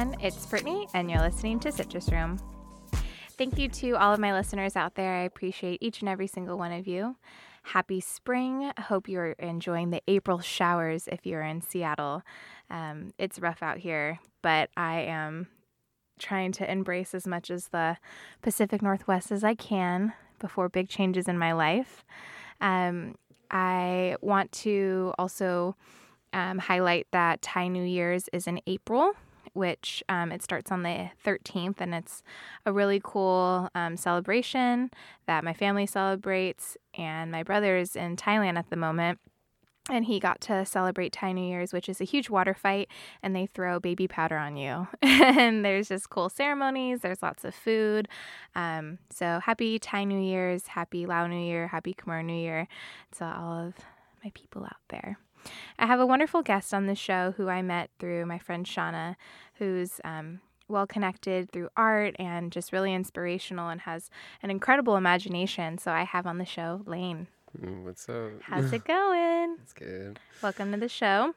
everyone, it's Brittany, and you're listening to Citrus Room. Thank you to all of my listeners out there. I appreciate each and every single one of you. Happy spring. Hope you're enjoying the April showers if you're in Seattle. Um, it's rough out here, but I am trying to embrace as much as the Pacific Northwest as I can before big changes in my life. Um, I want to also um, highlight that Thai New Year's is in April, which um, it starts on the 13th, and it's a really cool um, celebration that my family celebrates. And my brother is in Thailand at the moment. And he got to celebrate Thai New Year's, which is a huge water fight, and they throw baby powder on you. and there's just cool ceremonies, there's lots of food. Um, so happy Thai New Year's, happy Lao New Year, happy Khmer New Year to all of my people out there. I have a wonderful guest on the show who I met through my friend Shauna, who's um, well connected through art and just really inspirational and has an incredible imagination. So I have on the show Layne. Mm, What's up? How's it going? It's good. Welcome to the show.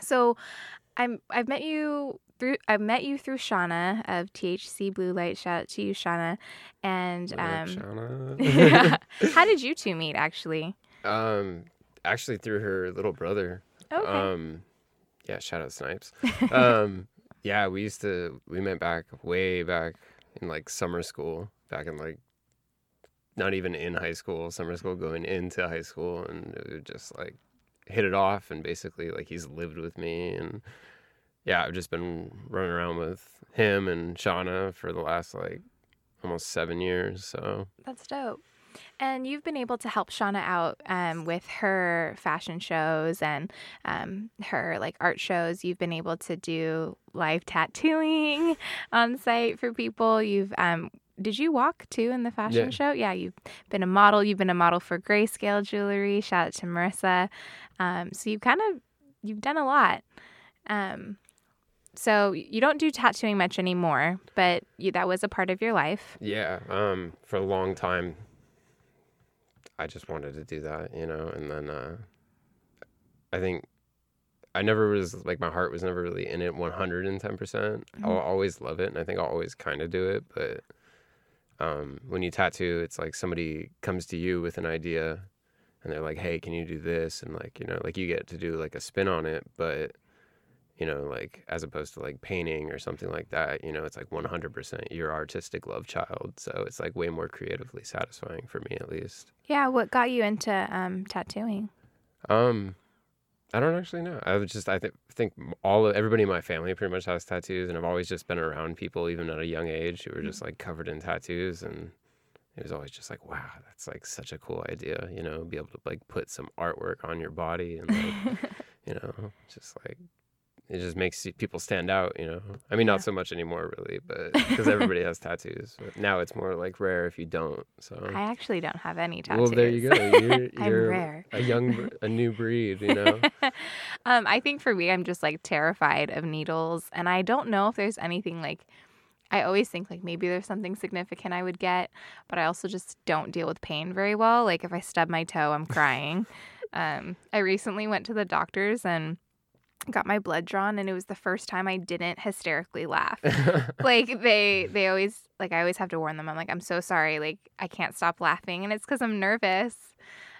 So, I'm I've met you through I've met you through Shauna of THC Blue Light. Shout out to you, Shauna. And um, Shauna? how did you two meet? Actually, um, actually through her little brother. okay. Um, yeah, shout out Snipes. um, yeah, we used to we met back way back in like summer school, back in like not even in high school, summer school going into high school, and it would just like hit it off, and basically like he's lived with me, and yeah, I've just been running around with him and Shauna for the last like almost seven years, so That's dope. And you've been able to help Shauna out um, with her fashion shows and um, her like art shows. You've been able to do live tattooing on site for people. You've um, did you walk too in the fashion Yeah. show? Yeah, you've been a model. You've been a model for Grayscale Jewelry. Shout out to Marissa. Um, so you've kind of you've done a lot. Um, so you don't do tattooing much anymore, but you, that was a part of your life. Yeah, um, for a long time, I just wanted to do that, you know, and then uh, I think I never was like my heart was never really in it 110%. percent I'll always love it, and I think I'll always kind of do it, but um, when you tattoo, it's like somebody comes to you with an idea, and they're like, "Hey, can you do this?" And like, you know, like you get to do like a spin on it, but you know, like as opposed to like painting or something like that, you know, it's like 100% your artistic love child. So it's like way more creatively satisfying for me at least. Yeah, what got you into um, tattooing? Um, I don't actually know. I was just I th- think all of everybody in my family pretty much has tattoos, and I've always just been around people even at a young age who were just like covered in tattoos, and it was always just like, wow, that's like such a cool idea, you know, be able to like put some artwork on your body and like, you know, just like it just makes people stand out, you know. I mean, Yeah. not so much anymore, really, but because everybody has tattoos. But now it's more like rare if you don't. So I actually don't have any tattoos. well, there you go. You're, I'm you're rare. a young, a new breed, you know. um, I think for me, I'm just like terrified of needles, and I don't know if there's anything like. I always think like maybe there's something significant I would get, but I also just don't deal with pain very well. Like if I stub my toe, I'm crying. um, I recently went to the doctor's and got my blood drawn, and it was the first time I didn't hysterically laugh. like they they always like I always have to warn them. I'm like I'm so sorry. Like I can't stop laughing, and it's because I'm nervous.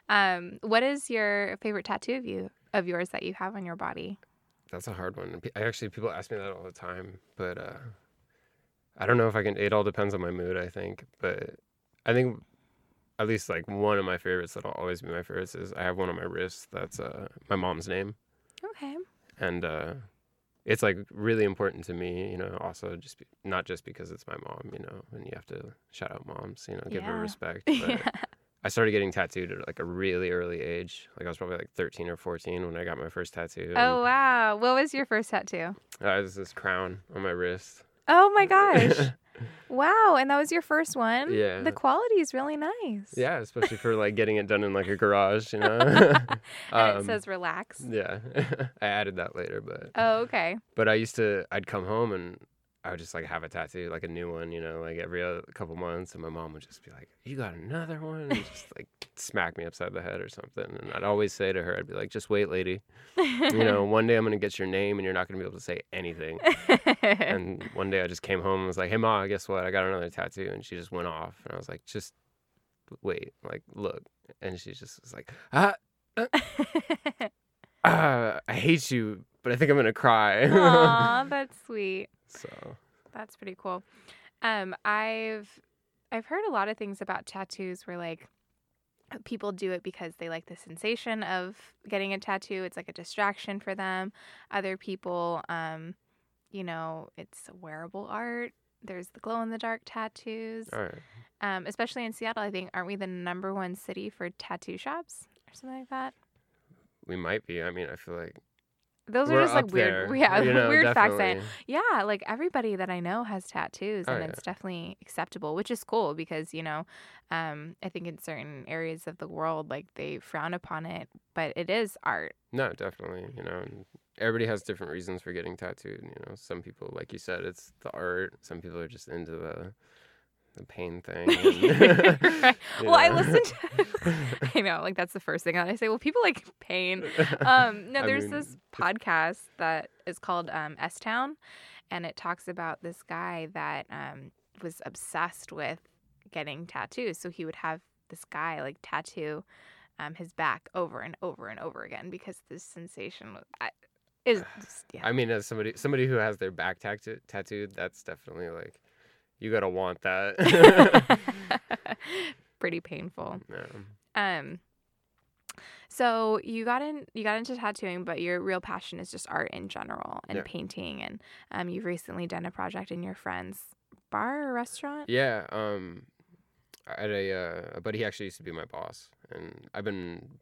Um, what is your favorite tattoo of you of yours that you have on your body? That's a hard one. I actually people ask me that all the time, but uh, I don't know if I can. It all depends on my mood, I think. But I think at least like one of my favorites that'll always be my favorites is I have one on my wrist that's uh, my mom's name. And uh, it's like really important to me. You know, also just be, not just because it's my mom. You know, and you have to shout out moms. You know, give her respect. But yeah. I started getting tattooed at like a really early age. Like I was probably like 13 or 14 when I got my first tattoo. Oh wow. What was your first tattoo? Uh, there's this crown on my wrist. Oh my gosh. Wow, and that was your first one? Yeah. The quality is really nice. Yeah, especially for like getting it done in like a garage, you know. And Um, it says relax. yeah, I added that later, but Oh, okay. but I used to I'd come home and I would just like have a tattoo, like a new one, you know, like every other couple months, and my mom would just be like, "You got another one?" and just like smack me upside the head or something. And I'd always say to her, I'd be like, "Just wait, lady. You know, one day I'm gonna get your name, and you're not gonna be able to say anything." and one day I just came home and was like, "Hey, ma, guess what? I got another tattoo," and she just went off, and I was like, "Just wait, like look," and she just was like, "Ah." Ah, I hate you, but I think I'm gonna cry. Aw, that's sweet. So That's pretty cool. Um, I've I've heard a lot of things about tattoos where like people do it because they like the sensation of getting a tattoo. It's like a distraction for them. Other people, um, you know, it's wearable art. There's the glow in the dark tattoos. all right. Um, especially in Seattle, I think aren't we the number one city for tattoo shops or something like that? We might be. I mean, I feel like Those we're are just like weird, there, yeah, you know, weird facts. I- Yeah, like everybody that I know has tattoos, Oh, and yeah. it's definitely acceptable, which is cool because you know, um, I think in certain areas of the world, like they frown upon it, but it is art. No, definitely. You know, everybody has different reasons for getting tattooed. You know, some people, like you said, it's the art. Some people are just into the the pain thing. and- Right. you Well, I listened. To, I know, like that's the first thing that I say. Well, people like pain. Um, no, I there's mean, this podcast that is called um, S Town, and it talks about this guy that um, was obsessed with getting tattoos. So he would have this guy like tattoo um, his back over and over and over again because this sensation was, I, is just, yeah. I mean, as somebody somebody who has their back tattoo tattooed, that's definitely like you gotta want that. pretty painful. yeah. Um so you got in you got into tattooing, but your real passion is just art in general and Yeah. painting and um you've recently done a project in your friend's bar or restaurant? Yeah, um, had a uh, a buddy. He actually used to be my boss, and I've been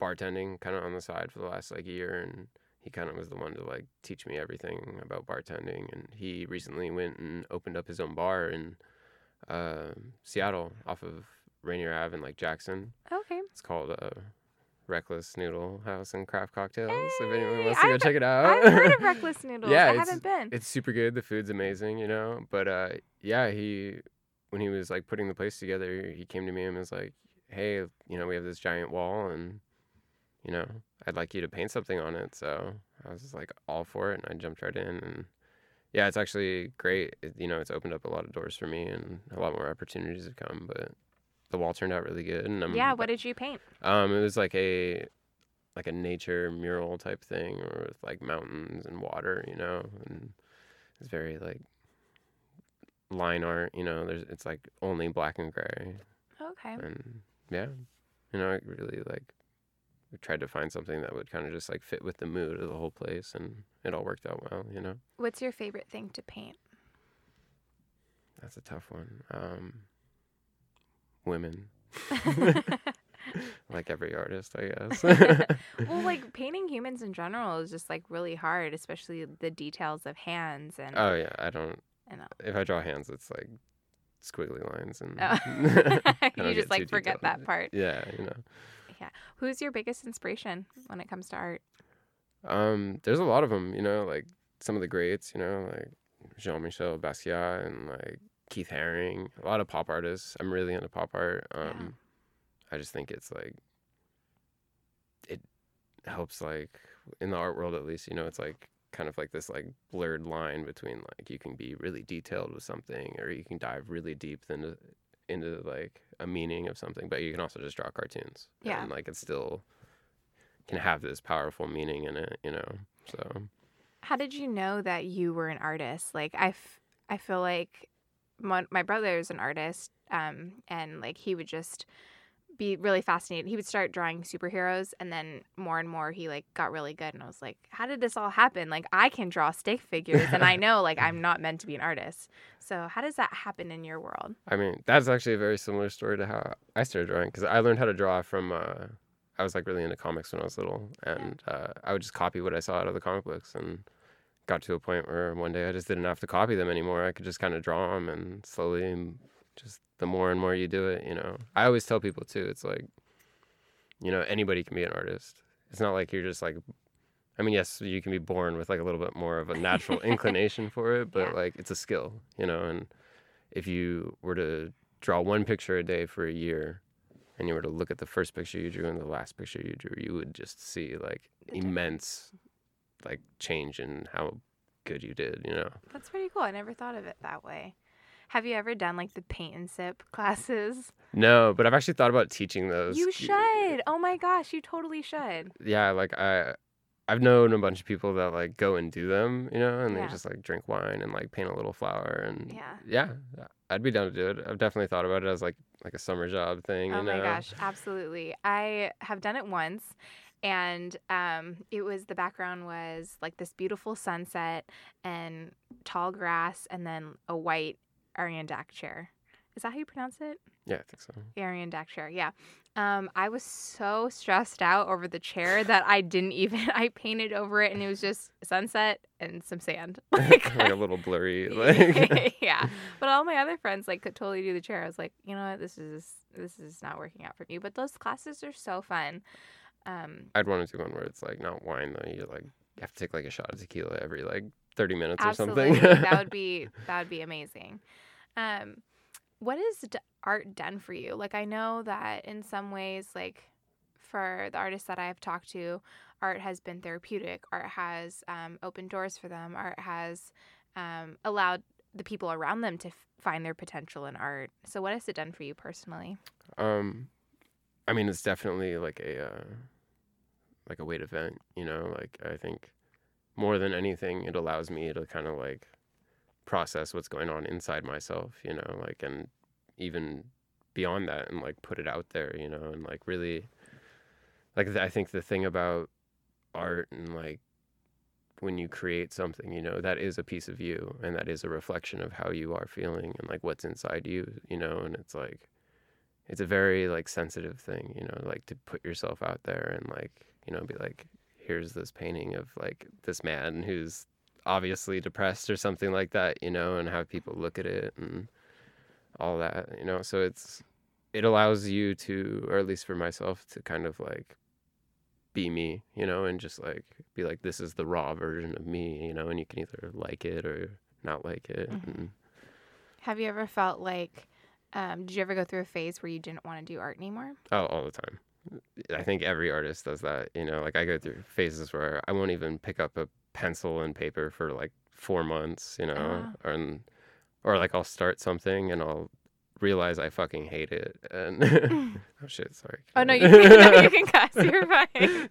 bartending kind of on the side for the last like year, and he kind of was the one to like teach me everything about bartending. And he recently went and opened up his own bar in uh, Seattle, off of Rainier Ave and like Jackson. Okay. It's called uh, Reckless Noodle House and Craft Cocktails. if anyone wants to go I've- check it out, I've heard of Reckless Noodles. Yeah, I haven't been. it's super good. The food's amazing, you know. But uh, yeah, he when he was like putting the place together, he came to me and was like, "Hey, you know, we have this giant wall, and you know, I'd like you to paint something on it." So I was just like all for it, and I jumped right in, and yeah, it's actually great. It, you know, it's opened up a lot of doors for me, and a lot more opportunities have come. But the wall turned out really good, and I'm yeah, what did you paint? um, it was like a like a nature mural type thing, or with like mountains and water, you know, and it's very like line art, you know. There's it's like only black and gray, Okay. and yeah, you know, I really like we tried to find something that would kind of just like fit with the mood of the whole place, and it all worked out well, you know. What's your favorite thing to paint? That's a tough one. Um, women, like every artist, I guess. well, like painting humans in general is just like really hard, especially the details of hands and oh yeah, I don't. and. If I draw hands, it's like squiggly lines, and Oh. You just like forget detailed. that part. Yeah, you know. Who's your biggest inspiration when it comes to art? Um, there's a lot of them, you know, like some of the greats, you know, like Jean-Michel Basquiat and like Keith Haring, a lot of pop artists. I'm really into pop art. Um, I just think it's like it helps like in the art world at least, you know, it's like kind of like this like blurred line between like you can be really detailed with something or you can dive really deep into into like a meaning of something, but you can also just draw cartoons. Yeah. And like it still can have this powerful meaning in it, you know. So How did you know that you were an artist? Like I, f- I feel like my, my brother is an artist, um, and like he would just be really fascinated. He would start drawing superheroes, and then more and more he like got really good. And I was like, how did this all happen? Like I can draw stick figures, and I know like I'm not meant to be an artist. So how does that happen in your world? I mean, that's actually a very similar story to how I started drawing because I learned how to draw from. Uh, I was like really into comics when I was little, and uh, I would just copy what I saw out of the comic books and got to a point where one day I just didn't have to copy them anymore. I could just kind of draw them and slowly, just the more and more you do it, you know. I always tell people too, it's like, you know, anybody can be an artist. It's not like you're just like, I mean, yes, you can be born with like a little bit more of a natural inclination for it, but Yeah. like it's a skill, you know. And if you were to draw one picture a day for a year, and you were to look at the first picture you drew and the last picture you drew, you would just see like immense like change in how good you did, you know. That's pretty cool. I never thought of it that way. Have you ever done like the paint and sip classes? No, but I've actually thought about teaching those. You should. Oh my gosh, you totally should. Yeah, like I I've known a bunch of people that like go and do them, you know, and Yeah. they just like drink wine and like paint a little flower and Yeah. yeah, I'd be down to do it. I've definitely thought about it as like like a summer job thing, Oh you my know. gosh, absolutely. I have done it once and um it was the background was like this beautiful sunset and tall grass and then a white Adirondack chair. Is that how you pronounce it? Yeah, I think so. Adirondack chair. Yeah. Um, I was so stressed out over the chair that I didn't even. I painted over it, and it was just sunset and some sand. like a little blurry like yeah. But all my other friends like could totally do the chair. I was like, you know what, this is this is not working out for me. But those classes are so fun. Um, I'd want to do one where it's like not wine though. You like you have to take like a shot of tequila every like 30 minutes absolutely, or something. that would be that would be amazing. Um, what has d- art done for you? Like I know that in some ways, like for the artists that I have talked to, art has been therapeutic. Art has um, opened doors for them. Art has um, allowed the people around them to f- find their potential in art. So, what has it done for you personally? Um, I mean, it's definitely like a uh, like a weight event. You know, like I think more than anything, it allows me to kind of like process what's going on inside myself. You know, like and even beyond that, and like put it out there. You know, and like really, like I think the thing about art and like when you create something, you know, that is a piece of you and that is a reflection of how you are feeling and like what's inside you, you know, and it's like it's a very like sensitive thing, you know, like to put yourself out there and like, you know, be like, here's this painting of like this man who's obviously depressed or something like that, you know, and have people look at it and all that, you know. So it's it allows you to, or at least for myself, to kind of like be me, you know, and just like be like, this is the raw version of me, you know, and you can either like it or not like it. Mhm. And Have you ever felt like, um, did you ever go through a phase where you didn't want to do art anymore? Oh, all the time. I think every artist does that. You know, like I go through phases where I won't even pick up a pencil and paper for like four months. You know, wow. or and or like I'll start something and I'll realize I fucking hate it. And oh shit, sorry. Oh no, you can, no, you can cuss. You're fine.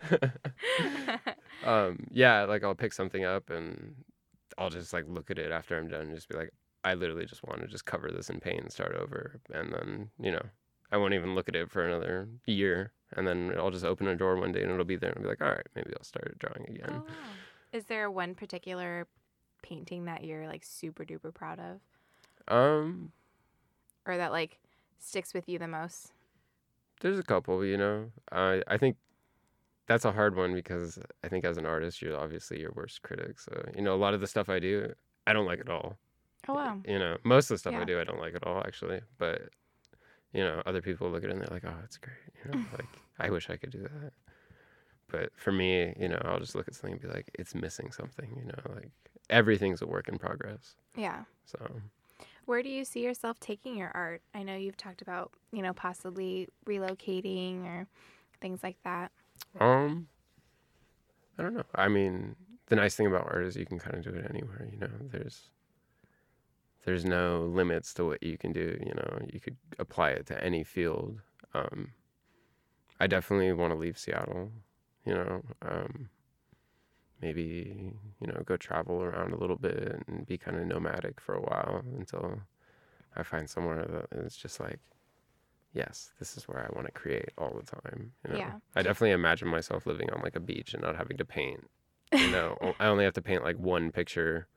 um, yeah, like I'll pick something up and I'll just like look at it after I'm done and just be like, I literally just want to just cover this in paint and start over. And then, you know, I won't even look at it for another year. And then I'll just open a drawer one day and it'll be there and I'll be like, all right, maybe I'll start drawing Oh, again. wow. Is there one particular painting that you're like super duper proud of, Um, or that like sticks with you the most? there's a couple, you know. I I think that's a hard one because I think as an artist, you're obviously your worst critic. So, you know, a lot of the stuff I do, I don't like at all. Oh wow. You know, most of the stuff Yeah. I do, I don't like at all, actually. But you know, other people look at it and they're like, "Oh, it's great." You know, like I wish I could do that. But for me, you know, I'll just look at something and be like, "It's missing something." You know, like everything's a work in progress. Yeah. So Where do you see yourself taking your art? I know you've talked about, you know, possibly relocating or things like that. Um, I don't know. I mean, the nice thing about art is you can kind of do it anywhere. You know, there's there's no limits to what you can do. You know, you could apply it to any field. Um, I definitely want to leave Seattle. You know, um, maybe you know go travel around a little bit and be kind of nomadic for a while until I find somewhere that is just like yes, this is where I want to create all the time. You know? Yeah. I definitely imagine myself living on like a beach and not having to paint. You know, I only have to paint like one picture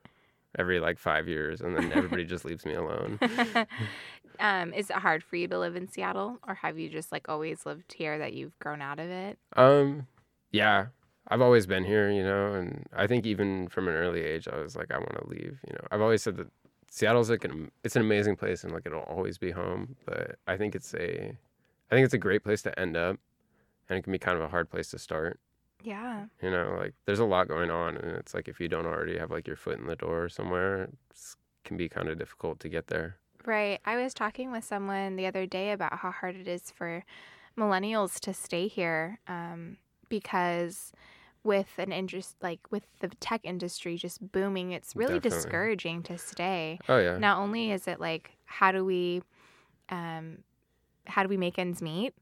every like five years, and then everybody just leaves me alone. um, is it hard for you to live in Seattle, or have you just like always lived here that you've grown out of it? Um, yeah, I've always been here, you know, and I think even from an early age, I was like, I want to leave. You know, I've always said that Seattle's like an it's an amazing place and like it'll always be home, but I think it's a I think it's a great place to end up, and it can be kind of a hard place to start. Yeah. You know, like there's a lot going on, and it's like if you don't already have like your foot in the door somewhere, it can be kind of difficult to get there. Right. I was talking with someone the other day about how hard it is for millennials to stay here um, because with an interest like with the tech industry just booming it's really Definitely. discouraging to stay Oh yeah, not only is it like how do we um how do we make ends meet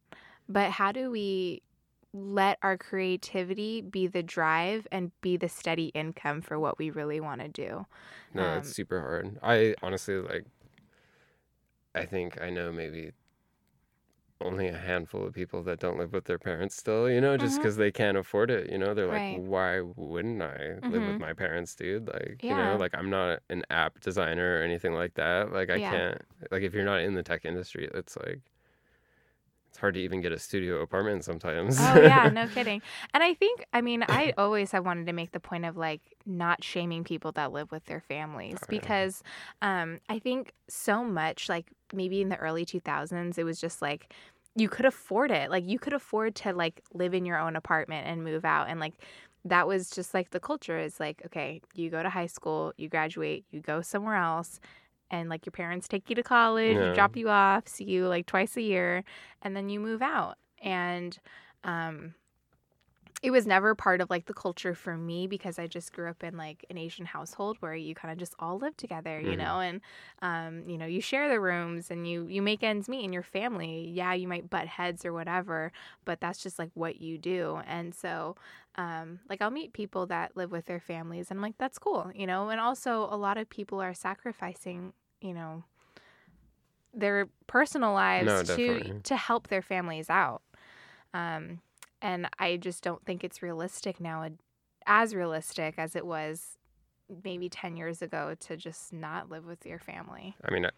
but how do we let our creativity be the drive and be the steady income for what we really want to do no, um, it's super hard. I honestly like. I think I know maybe only a handful of people that don't live with their parents still, you know, just because they can't afford it. You know, they're like, why wouldn't I live Mhm. with my parents, dude? Like, you know, like I'm not an app designer or anything like that. Like, I Yeah. can't, like, if you're not in the tech industry, it's like, it's hard to even get a studio apartment sometimes. Oh yeah, no kidding. And I think I mean I always have wanted to make the point of like not shaming people that live with their families Oh, yeah. because um I think so much like maybe in the early 2000s it was just like you could afford it. Like you could afford to like live in your own apartment and move out and like that was just like the culture is like okay, you go to high school, you graduate, you go somewhere else and like your parents take you to college, Yeah. drop you off, see you like twice a year and then you move out. And um it was never part of like the culture for me because I just grew up in like an Asian household where you kind of just all live together, you Mhm. know, and um, you know, you share the rooms and you you make ends meet in your family. Yeah, you might butt heads or whatever, but that's just like what you do. And so um, like I'll meet people that live with their families and I'm like, that's cool, you know, and also a lot of people are sacrificing, you know, their personal lives No, to to help their families out. Um, and I just don't think it's realistic now, as realistic as it was maybe 10 years ago to just not live with your family. I mean, I,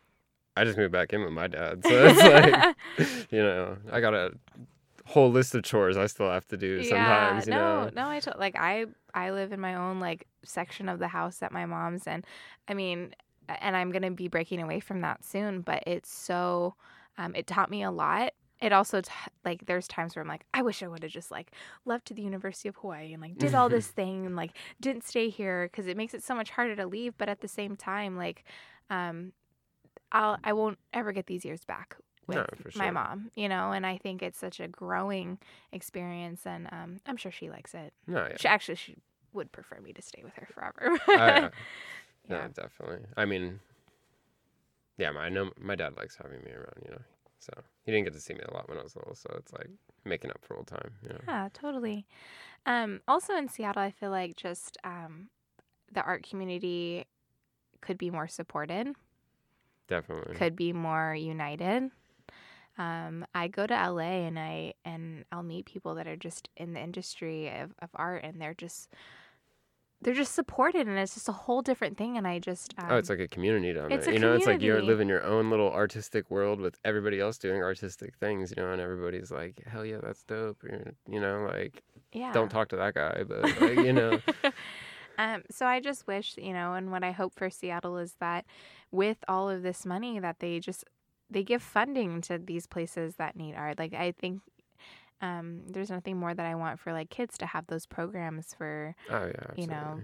I just moved back in with my dad. So it's like, you know, I got a whole list of chores I still have to do sometimes, you no, know. no, I to- like I I live in my own like section of the house at my mom's, and I mean, and I'm gonna be breaking away from that soon. But it's so, um, it taught me a lot. It also t- like there's times where I'm like, I wish I would have just like left to the University of Hawaii and like did all this thing and like didn't stay here because it makes it so much harder to leave. But at the same time, like, um, I'll I won't ever get these years back with No, for my mom, you know, and I think it's such a growing experience, and um, I'm sure she likes it. No, yeah. She actually she would prefer me to stay with her forever. Oh, yeah. yeah. No, definitely. I mean, yeah, my, I know my dad likes having me around, you know. So he didn't get to see me a lot when I was little, so it's like making up for old time, you know. Yeah, totally. Um, also in Seattle, I feel like just um, the art community could be more supported, Definitely. could be more united. Um, I go to LA and I and I'll meet people that are just in the industry of, of art and they're just they're just supported and it's just a whole different thing and I just um, oh, it's like a community down it's there. You know, it's like you're community. living your own little artistic world with everybody else doing artistic things, you know, and everybody's like, hell yeah, that's dope. You're, you know, like, yeah. don't talk to that guy, but, like, you know, um, so I just wish, you know, and what I hope for Seattle is that with all of this money that they just they give funding to these places that need art. Like I think um, there's nothing more that I want for like kids to have those programs for oh, yeah. You know,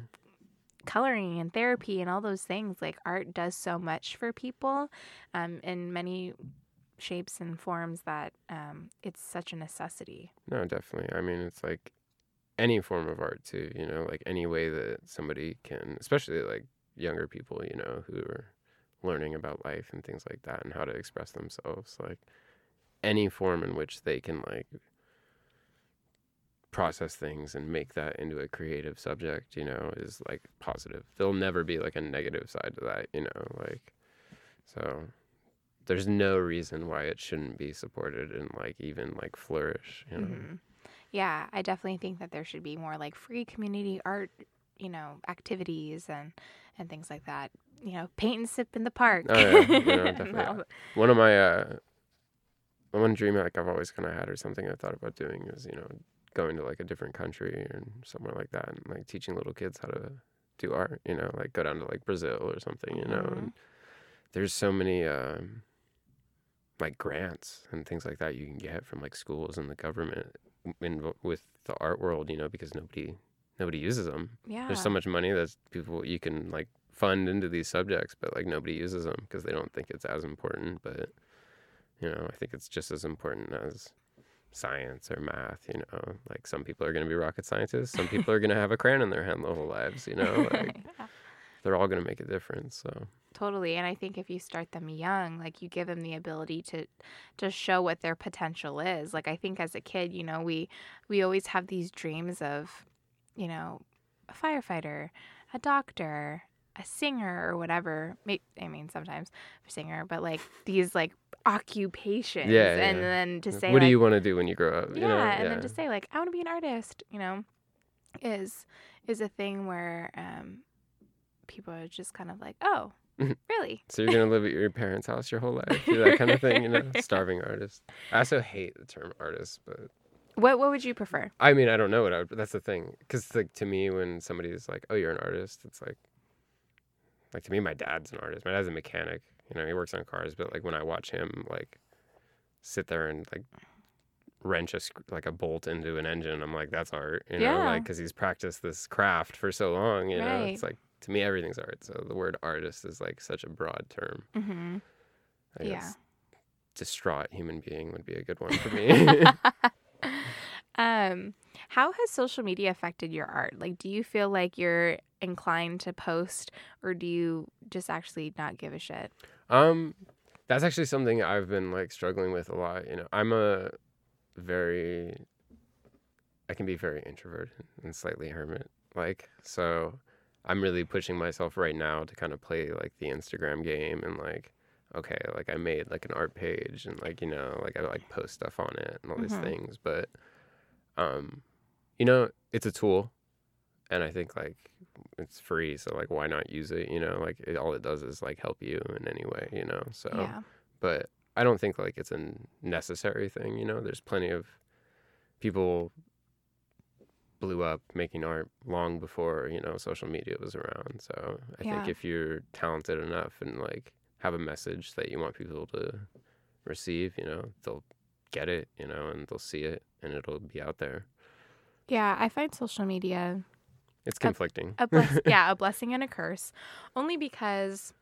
coloring and therapy and all those things. Like art does so much for people um, in many shapes and forms that um, it's such a necessity. No, definitely. I mean, it's like any form of art too, you know, like any way that somebody can, especially like younger people, you know, who are learning about life and things like that and how to express themselves, like any form in which they can like process things and make that into a creative subject, you know, is like positive. There'll never be like a negative side to that, you know, like so there's no reason why it shouldn't be supported and like even like flourish, you know. Mhm. Yeah, I definitely think that there should be more like free community art, you know, activities and and things like that. You know, paint and sip in the park. Oh, yeah, you know, definitely. all- one of my uh one dream like I've always kind of had or something I thought about doing is you know going to like a different country or somewhere like that and like teaching little kids how to do art, you know, like go down to like Brazil or something, you know. Mhm. And there's so many um like grants and things like that you can get from like schools and the government in with the art world, you know, because nobody nobody uses them. Yeah. There's so much money that people you can like fund into these subjects, but like nobody uses them because they don't think it's as important. But you know, I think it's just as important as science or math. You know, like some people are going to be rocket scientists, some people are going to have a crayon in their hand the whole lives. You know, like Yeah, they're all going to make a difference. So totally. And I think if you start them young, like you give them the ability to to show what their potential is. Like I think as a kid, you know, we we always have these dreams of, you know, a firefighter, a doctor, a singer or whatever. I mean, sometimes a singer, but like these like occupations. Yeah, And yeah. then to say what do you want to do when you grow up? yeah, you know? and then to say like I want to be an artist, you know, is is a thing where um, people are just kind of like, oh, really? So you're gonna live at your parents' house your whole life, do that kind of thing, you know? Starving artist. I also hate the term artist, but What what would you prefer? I mean, I don't know what I would. That's the thing, because like to me, when somebody's like, "Oh, you're an artist," it's like, like to me, my dad's an artist. My dad's a mechanic. You know, he works on cars, but like when I watch him like sit there and like wrench a like a bolt into an engine, I'm like, that's art. You know, Yeah. like because he's practiced this craft for so long. You know, it's like to me, everything's art. So the word artist is like such a broad term. Mm-hmm. I Yeah. guess distraught human being would be a good one for me. um, how has social media affected your art? Like, do you feel like you're inclined to post, or do you just actually not give a shit? um, that's actually something I've been like struggling with a lot. You know, I'm a very, I can be very introverted and slightly hermit like. So I'm really pushing myself right now to kind of play like the Instagram game and like, okay, like I made like an art page and like, you know, like I like post stuff on it and all these Mhm. things. But, um, you know, it's a tool. And I think like it's free. So like, why not use it? You know, like it, all it does is like help you in any way, you know? So, Yeah. but I don't think like it's a necessary thing. You know, there's plenty of people blew up making art long before you know social media was around. So I think if you're talented enough and like have a message that you want people to receive, you know, they'll get it, you know, and they'll see it and it'll be out there. Yeah, I find social media It's conflicting. a bless- yeah, a blessing and a curse. Only because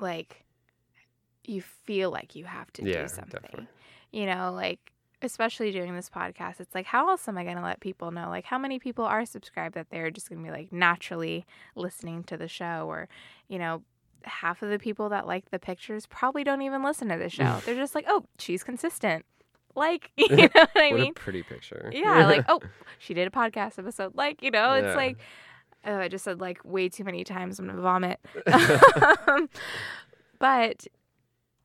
like you feel like you have to yeah, do something. definitely. You know, like especially doing this podcast, it's like how else am I going to let people know like how many people are subscribed that they're just going to be like naturally listening to the show or, you know, half of the people that like the pictures probably don't even listen to the show. they're just like, "Oh, she's consistent." Like, you know what I what mean? a pretty picture. Yeah, like, oh, she did a podcast episode. Like, you know, it's Yeah. like, oh, I just said like way too many times. I'm gonna vomit. um, but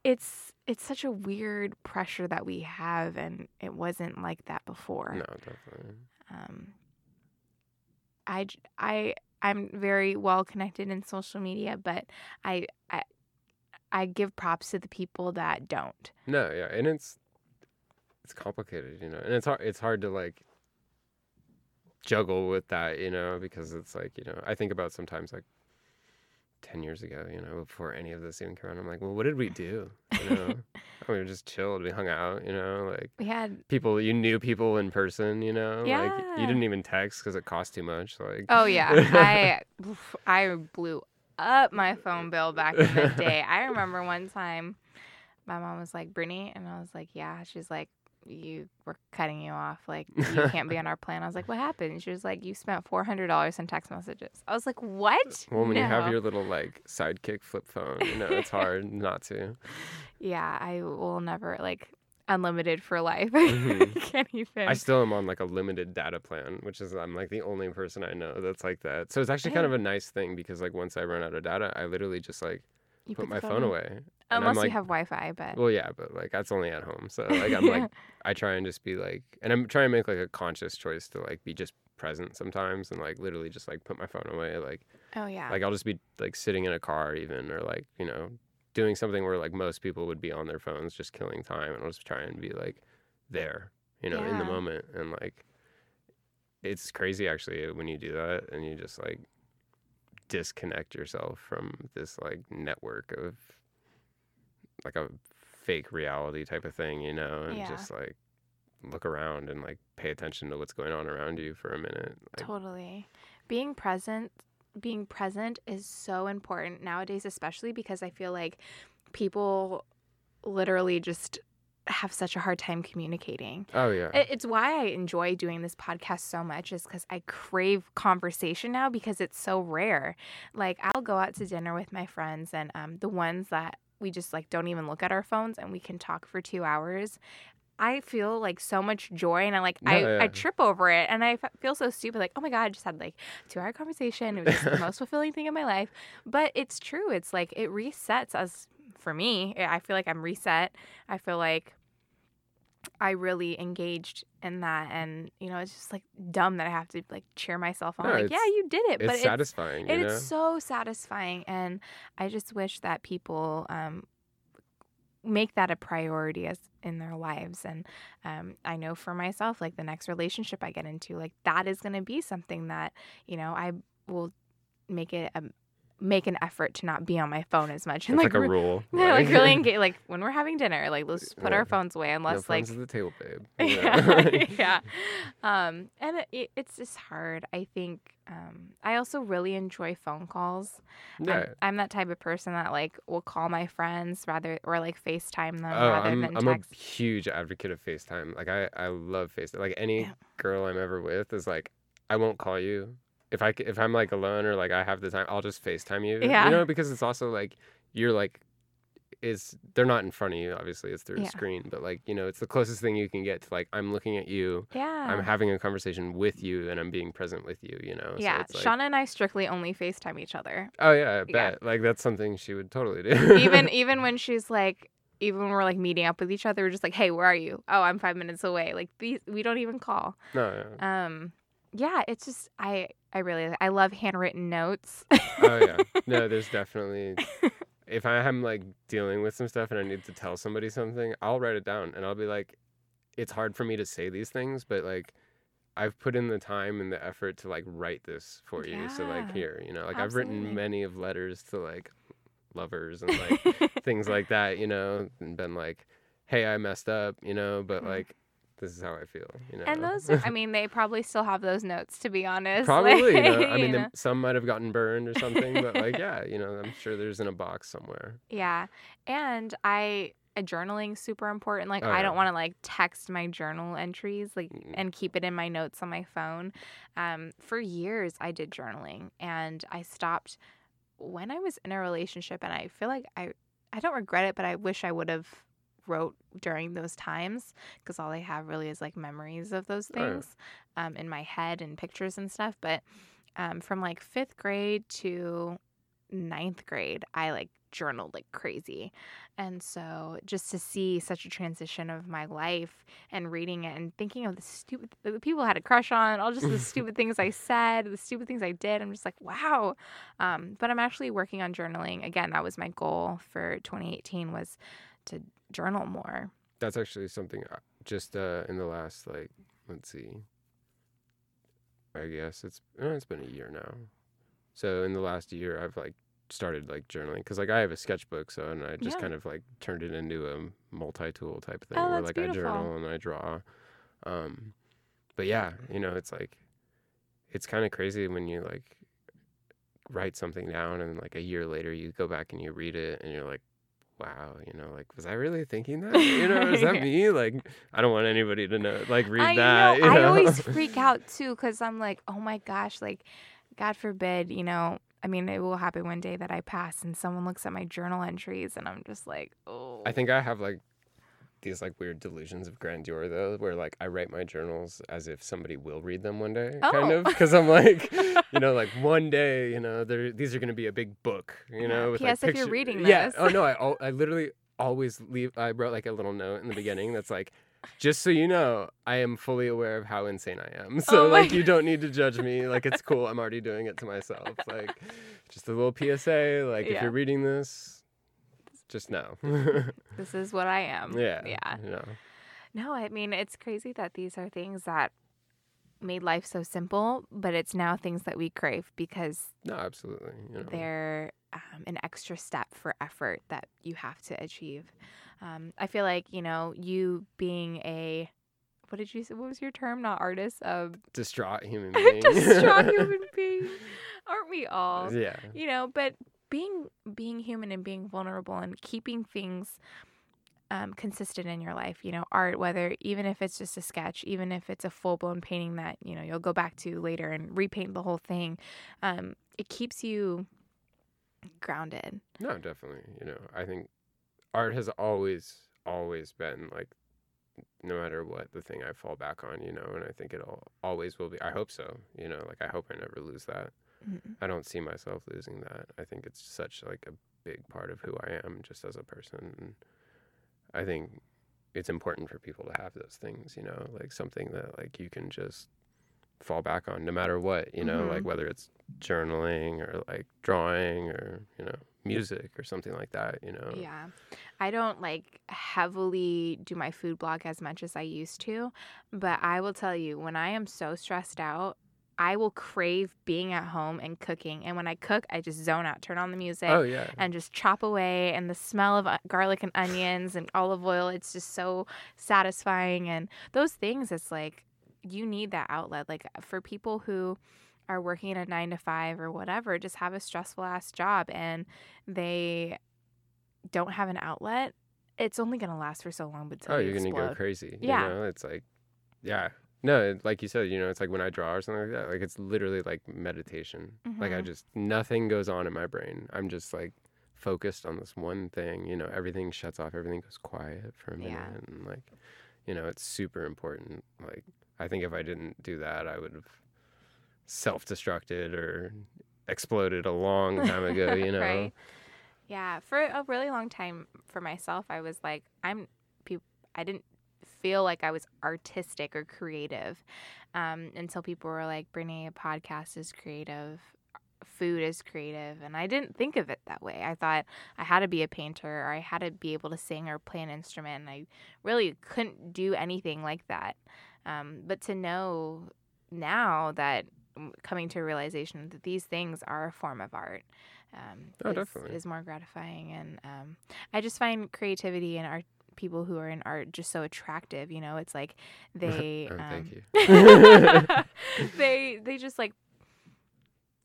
it's it's such a weird pressure that we have, and it wasn't like that before. no, definitely. Um, I'm very well connected in social media, but I I I give props to the people that don't. No, yeah, and it's it's complicated, you know, and it's hard. It's hard to like juggle with that, you know, because it's like you know, I think about sometimes like ten years ago, you know, before any of this even came around. I'm like, well, what did we do? You know, oh, we just chilled, we hung out, you know, like We had people you knew people in person, you know, like Yeah. you didn't even text because it cost too much, like Oh yeah, I oof, I blew up my phone bill back in the day. I remember one time, my mom was like, "Brittany," and I was like, "Yeah." She's like, "You we're cutting you off. Like you can't be on our plan." I was like, "What happened?" She was like, "You spent four hundred dollars in text messages." I was like, "What?" Well, when you have your little like sidekick flip phone, you know, it's hard not to. yeah, I will never like unlimited for life. Mhm. can't even. I still am on like a limited data plan, which is I'm like the only person I know that's like that. So it's actually kind of a nice thing because like once I run out of data, I literally just like put the my phone away. Unless like, you have Wi-Fi, but well, yeah, but like that's only at home. So like I'm like I try and just be like, and I'm trying to make like a conscious choice to like be just present sometimes and like literally just like put my phone away. Like oh yeah, like I'll just be like sitting in a car even or like you know doing something where like most people would be on their phones just killing time and I'll just try and be like there you know, in the moment. And like, it's crazy actually when you do that and you just like disconnect yourself from this like network of like a fake reality type of thing, you know, and Yeah. just like look around and like pay attention to what's going on around you for a minute. Like, Totally. Being present, being present is so important nowadays, especially because I feel like people literally just have such a hard time communicating. oh yeah. It- It's why I enjoy doing this podcast so much, is because I crave conversation now because it's so rare. Like, I'll go out to dinner with my friends, and um, the ones that we just like don't even look at our phones and we can talk for two hours. I feel like so much joy, and I like I, Yeah, yeah. I trip over it, and I f- feel so stupid. Like, oh my god, I just had like two hour conversation. It was the most fulfilling thing in my life. But it's true. It's like it resets us. For me, I feel like I'm reset. I feel like I really engaged in that, and you know, it's just like dumb that I have to like cheer myself on. No, like, yeah, you did it, it's but it's satisfying, you know? it's so satisfying, and I just wish that people um, make that a priority as in their lives. And um, I know for myself, like the next relationship I get into, like that is going to be something that you know I will make it a make an effort to not be on my phone as much and It's like, like, a re- rule. yeah, like really engage. Like when we're having dinner, like let's put Yeah. our phones away no unless phones like at the table, babe. yeah, yeah. Um, and it- it, it's just hard. I think um, I also really enjoy phone calls. yeah. I'm, I'm that type of person that like will call my friends rather or like FaceTime them Oh, rather I'm, than I'm a huge advocate of FaceTime. Like I, I love FaceTime. Like any Yeah. girl I'm ever with is like, I won't call you. If I if I'm like alone or like I have the time, I'll just FaceTime you. Yeah. You know, because it's also like you're like, is they're not in front of you. Obviously, it's through Yeah. a screen, but like you know, it's the closest thing you can get to like I'm looking at you. yeah. I'm having a conversation with you, and I'm being present with you. You know. So yeah, it's like, Shauna and I strictly only FaceTime each other. Oh yeah, I Yeah. Like that's something she would totally do. even even when she's like even when we're like meeting up with each other, we're just like, "Hey, where are you? Oh, I'm five minutes away." Like these, we don't even call. no. Yeah. Um, yeah, it's just I I really I love handwritten notes. oh yeah no there's definitely if i am like dealing with some stuff and i need to tell somebody something i'll write it down and i'll be like it's hard for me to say these things but like i've put in the time and the effort to like write this for you so like here you know like i've written many of letters to like lovers and like things like that you know and been like hey i messed up you know but Mhm. like this is how i feel you know and those, are, I mean, they probably still have those notes. To be honest, Probably. like, you know, I mean, some might have gotten burned or something, but like, yeah, you know, I'm sure there's in a box somewhere. Yeah. And I journaling super important. Like Oh, I don't want to like text my journal entries like Mm. and keep it in my notes on my phone. Um for years I did journaling and I stopped when I was in a relationship and I feel like I I don't regret it but I wish I would have wrote during those times because all I have really is like memories of those things um in my head and pictures and stuff but um from like 5th grade to ninth grade, I like journaled like crazy. And so just to see such a transition of my life and reading it and thinking of the stupid the people I had a crush on, all just the stupid things I said, the stupid things I did, I'm just like, wow. Um, but I'm actually working on journaling. Again, that was my goal for 2018 was to journal more. That's actually something uh, just uh, in the last, like, let's see, I guess it's, uh, it's been a year now. So in the last year, I've like started like journaling because like I have a sketchbook, so and I just Yeah. kind of like turned it into a multi-tool type thing Oh, where like beautiful. I journal and I draw. Um, but yeah, you know, it's like it's kind of crazy when you like write something down and like a year later you go back and you read it and you're like wow you know like was i really thinking that you know is that me like i don't want anybody to know like read I that know. you I always freak out too because I'm like, oh my gosh, like, God forbid, you know. I mean, it will happen one day that I pass and someone looks at my journal entries and I'm just like, oh. I think I have like these like weird delusions of grandeur though, where like I write my journals as if somebody will read them one day, kind Oh. of, because I'm like, you know, like one day, you know, these are gonna be a big book, you know. With, P.S. like, if you're picture- reading yeah. this. Oh no, I al- I literally always leave. I wrote like a little note in the beginning that's like. Just so you know, I am fully aware of how insane I am. So Oh like you don't need to judge me. Like it's cool. I'm already doing it to myself. Like just a little PSA. Like if you're reading this, just know. this is what I am. Yeah. Yeah. You know. No, I mean, it's crazy that these are things that made life so simple, but it's now things that we crave because No, absolutely. You know. they're um, an extra step for effort that you have to achieve. Um, I feel like, you know, you being a, what did you say? What was your term? Not artist, um, distraught human being. distraught human being. Aren't we all? Yeah. you know but being being human and being vulnerable and keeping things um, consistent in your life you know art whether even if it's just a sketch even if it's a full-blown painting that you know you'll go back to later and repaint the whole thing um, it keeps you grounded No, definitely. You know, I think art has always, always been like, no matter what, the thing I fall back on. You know, and I think it'll always will be. I hope so. You know, like I hope I never lose that. Mhm. I don't see myself losing that. I think it's such like a big part of who I am, just as a person. And I think it's important for people to have those things. You know, like something that like you can just fall back on no matter what. You know, Mhm. like whether it's journaling or like drawing or you know music or something like that. You know. yeah i don't like heavily do my food blog as much as i used to but i will tell you when i am so stressed out i will crave being at home and cooking and when i cook i just zone out turn on the music Oh yeah. and just chop away and the smell of uh, garlic and onions and olive oil it's just so satisfying and those things it's like you need that outlet like for people who are working a 9 to 5 or whatever just have a stressful ass job and they don't have an outlet it's only going to last for so long but Oh, you're gonna go crazy. Yeah. You know, it's like, yeah. No, like you said, you know, it's like when I draw or something like that. Like it's literally like meditation. Like I Mhm. just nothing goes on in my brain. I'm just like focused on this one thing. You know, everything shuts off. Everything goes quiet for a minute, Yeah. and like, you know, it's super important. Like I think if I didn't do that, I would have self-destructed or exploded a long time ago. You know. Right. Yeah, for a really long time for myself, I was like, I'm. peop I didn't feel like I was artistic or creative um, until people were like, "Brittany, a podcast is creative." Food is creative, and I didn't think of it that way. I thought I had to be a painter or I had to be able to sing or play an instrument. And I really couldn't do anything like that. Um, but to know now that mm, coming to a realization that these things are a form of art um, Oh, is, definitely. is more gratifying. And um, I just find creativity and art people who are in art just so attractive. You know, it's like they Oh, thank um, you. they they just like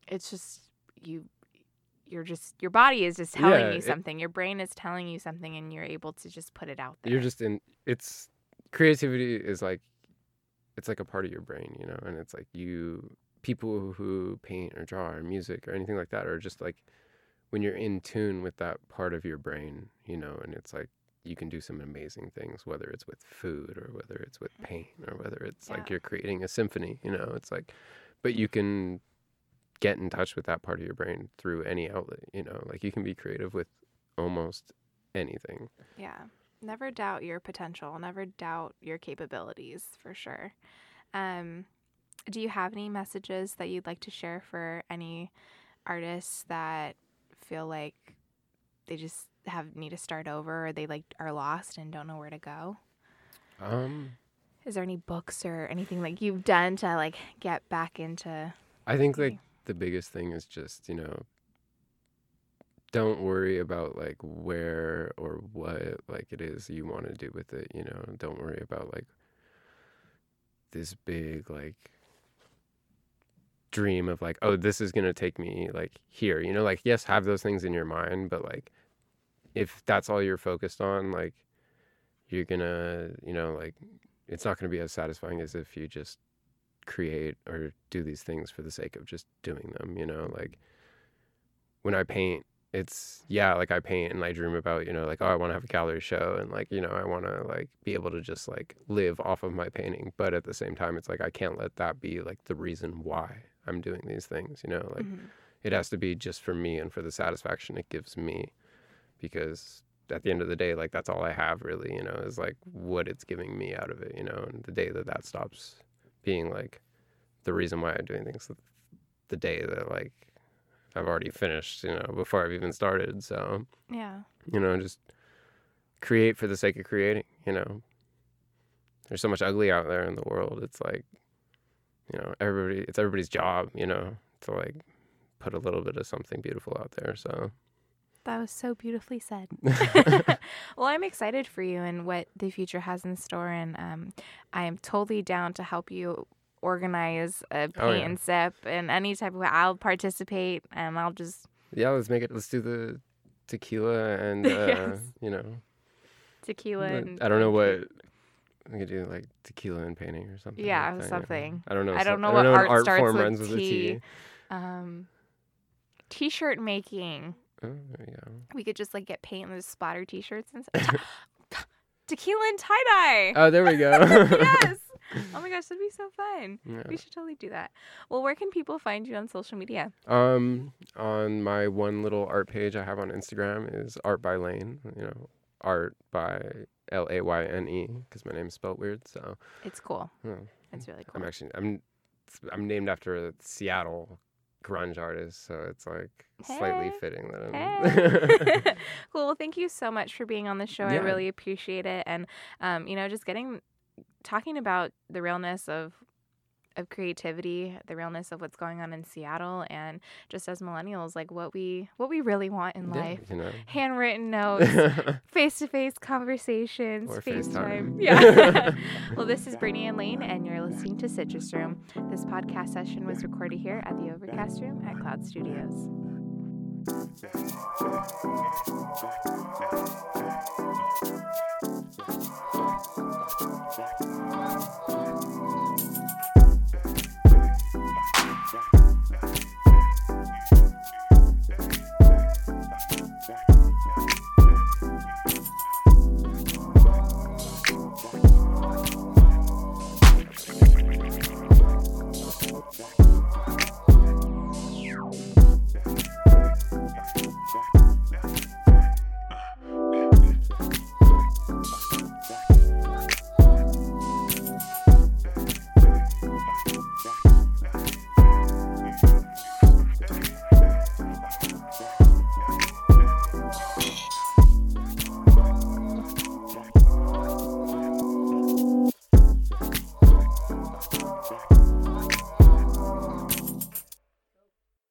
it's just you you're just your body is just telling Yeah, you it- something your brain is telling you something and you're able to just put it out there you're just in it's creativity is like it's like a part of your brain you know and it's like you people who paint or draw or music or anything like that are just like when you're in tune with that part of your brain you know and it's like you can do some amazing things whether it's with food or whether it's with paint or whether it's like you're creating a symphony you know it's like but you can get in touch with that part of your brain through any outlet you know like you can be creative with almost anything. Yeah. Never doubt your potential never doubt your capabilities for sure. Um do you have any messages that you'd like to share for any artists that feel like they just have need to start over or they like are lost and don't know where to go um Is there any books or anything like you've done to like get back into? I think like the biggest thing is just, you know, don't worry about like where or what like it is you want to do with it, you know. Don't worry about like this big like dream of like, oh, this is going to take me like here, you know, like yes, have those things in your mind, but like if that's all you're focused on, like you're to, you know, like it's not going to be as satisfying as if you just create or do these things for the sake of just doing them, you know, like when I paint, it's yeah, like I paint and I dream about, you know, like oh, I want to have a gallery show and like, you know, I want to like be able to just like live off of my painting, but at the same time it's like I can't let that be like the reason why I'm doing these things, you know, like Mhm. it has to be just for me and for the satisfaction it gives me because at the end of the day like that's all i have really you know is like what it's giving me out of it you know and the day that that stops being like the reason why i'm doing things the day that like i've already finished you know before i've even started so Yeah. you know just create for the sake of creating you know there's so much ugly out there in the world. It's like, you know, everybody. It's everybody's job, you know, to like put a little bit of something beautiful out there. So That was so beautifully said. well, I'm excited for you and what the future has in store, and um, I am totally down to help you organize a paint Oh, yeah. and sip and any type of. I'll participate, and I'll just yeah, let's make it. Let's do the tequila and uh, Yes. you know, tequila. and I don't know what we could do, like tequila and painting or something. Yeah, like something. I don't know. I don't know I what don't know an art starts form with runs with a T. T. Um, t-shirt making. Oh, there you go. We could just like get paint and just splatter t-shirts and stuff. tequila and tie dye. Oh, there we go. yes. Oh my gosh, that'd be so fun. Yeah. We should totally do that. Well, where can people find you on social media? Um, on my one little art page I have on Instagram is Art by Layne. You know, art by L A Y N E because my name's spelled weird. So It's cool. yeah, It's really cool. I'm actually I'm I'm named after Seattle grunge artist, so it's like slightly fitting that I'm. Hey. cool. Well, thank you so much for being on the show. I really appreciate it. And, um, you know, just getting, talking about the realness of, of creativity, the realness of what's going on in Seattle, and just as millennials, like what we what we really want in yeah, life. You know. Handwritten notes, face to face conversations, FaceTime. Yeah. well, this is Brittany and Layne, and you're listening to Citrus Room. This podcast session was recorded here at the Overcast Room at Cloud Studios. Thank you. Yeah.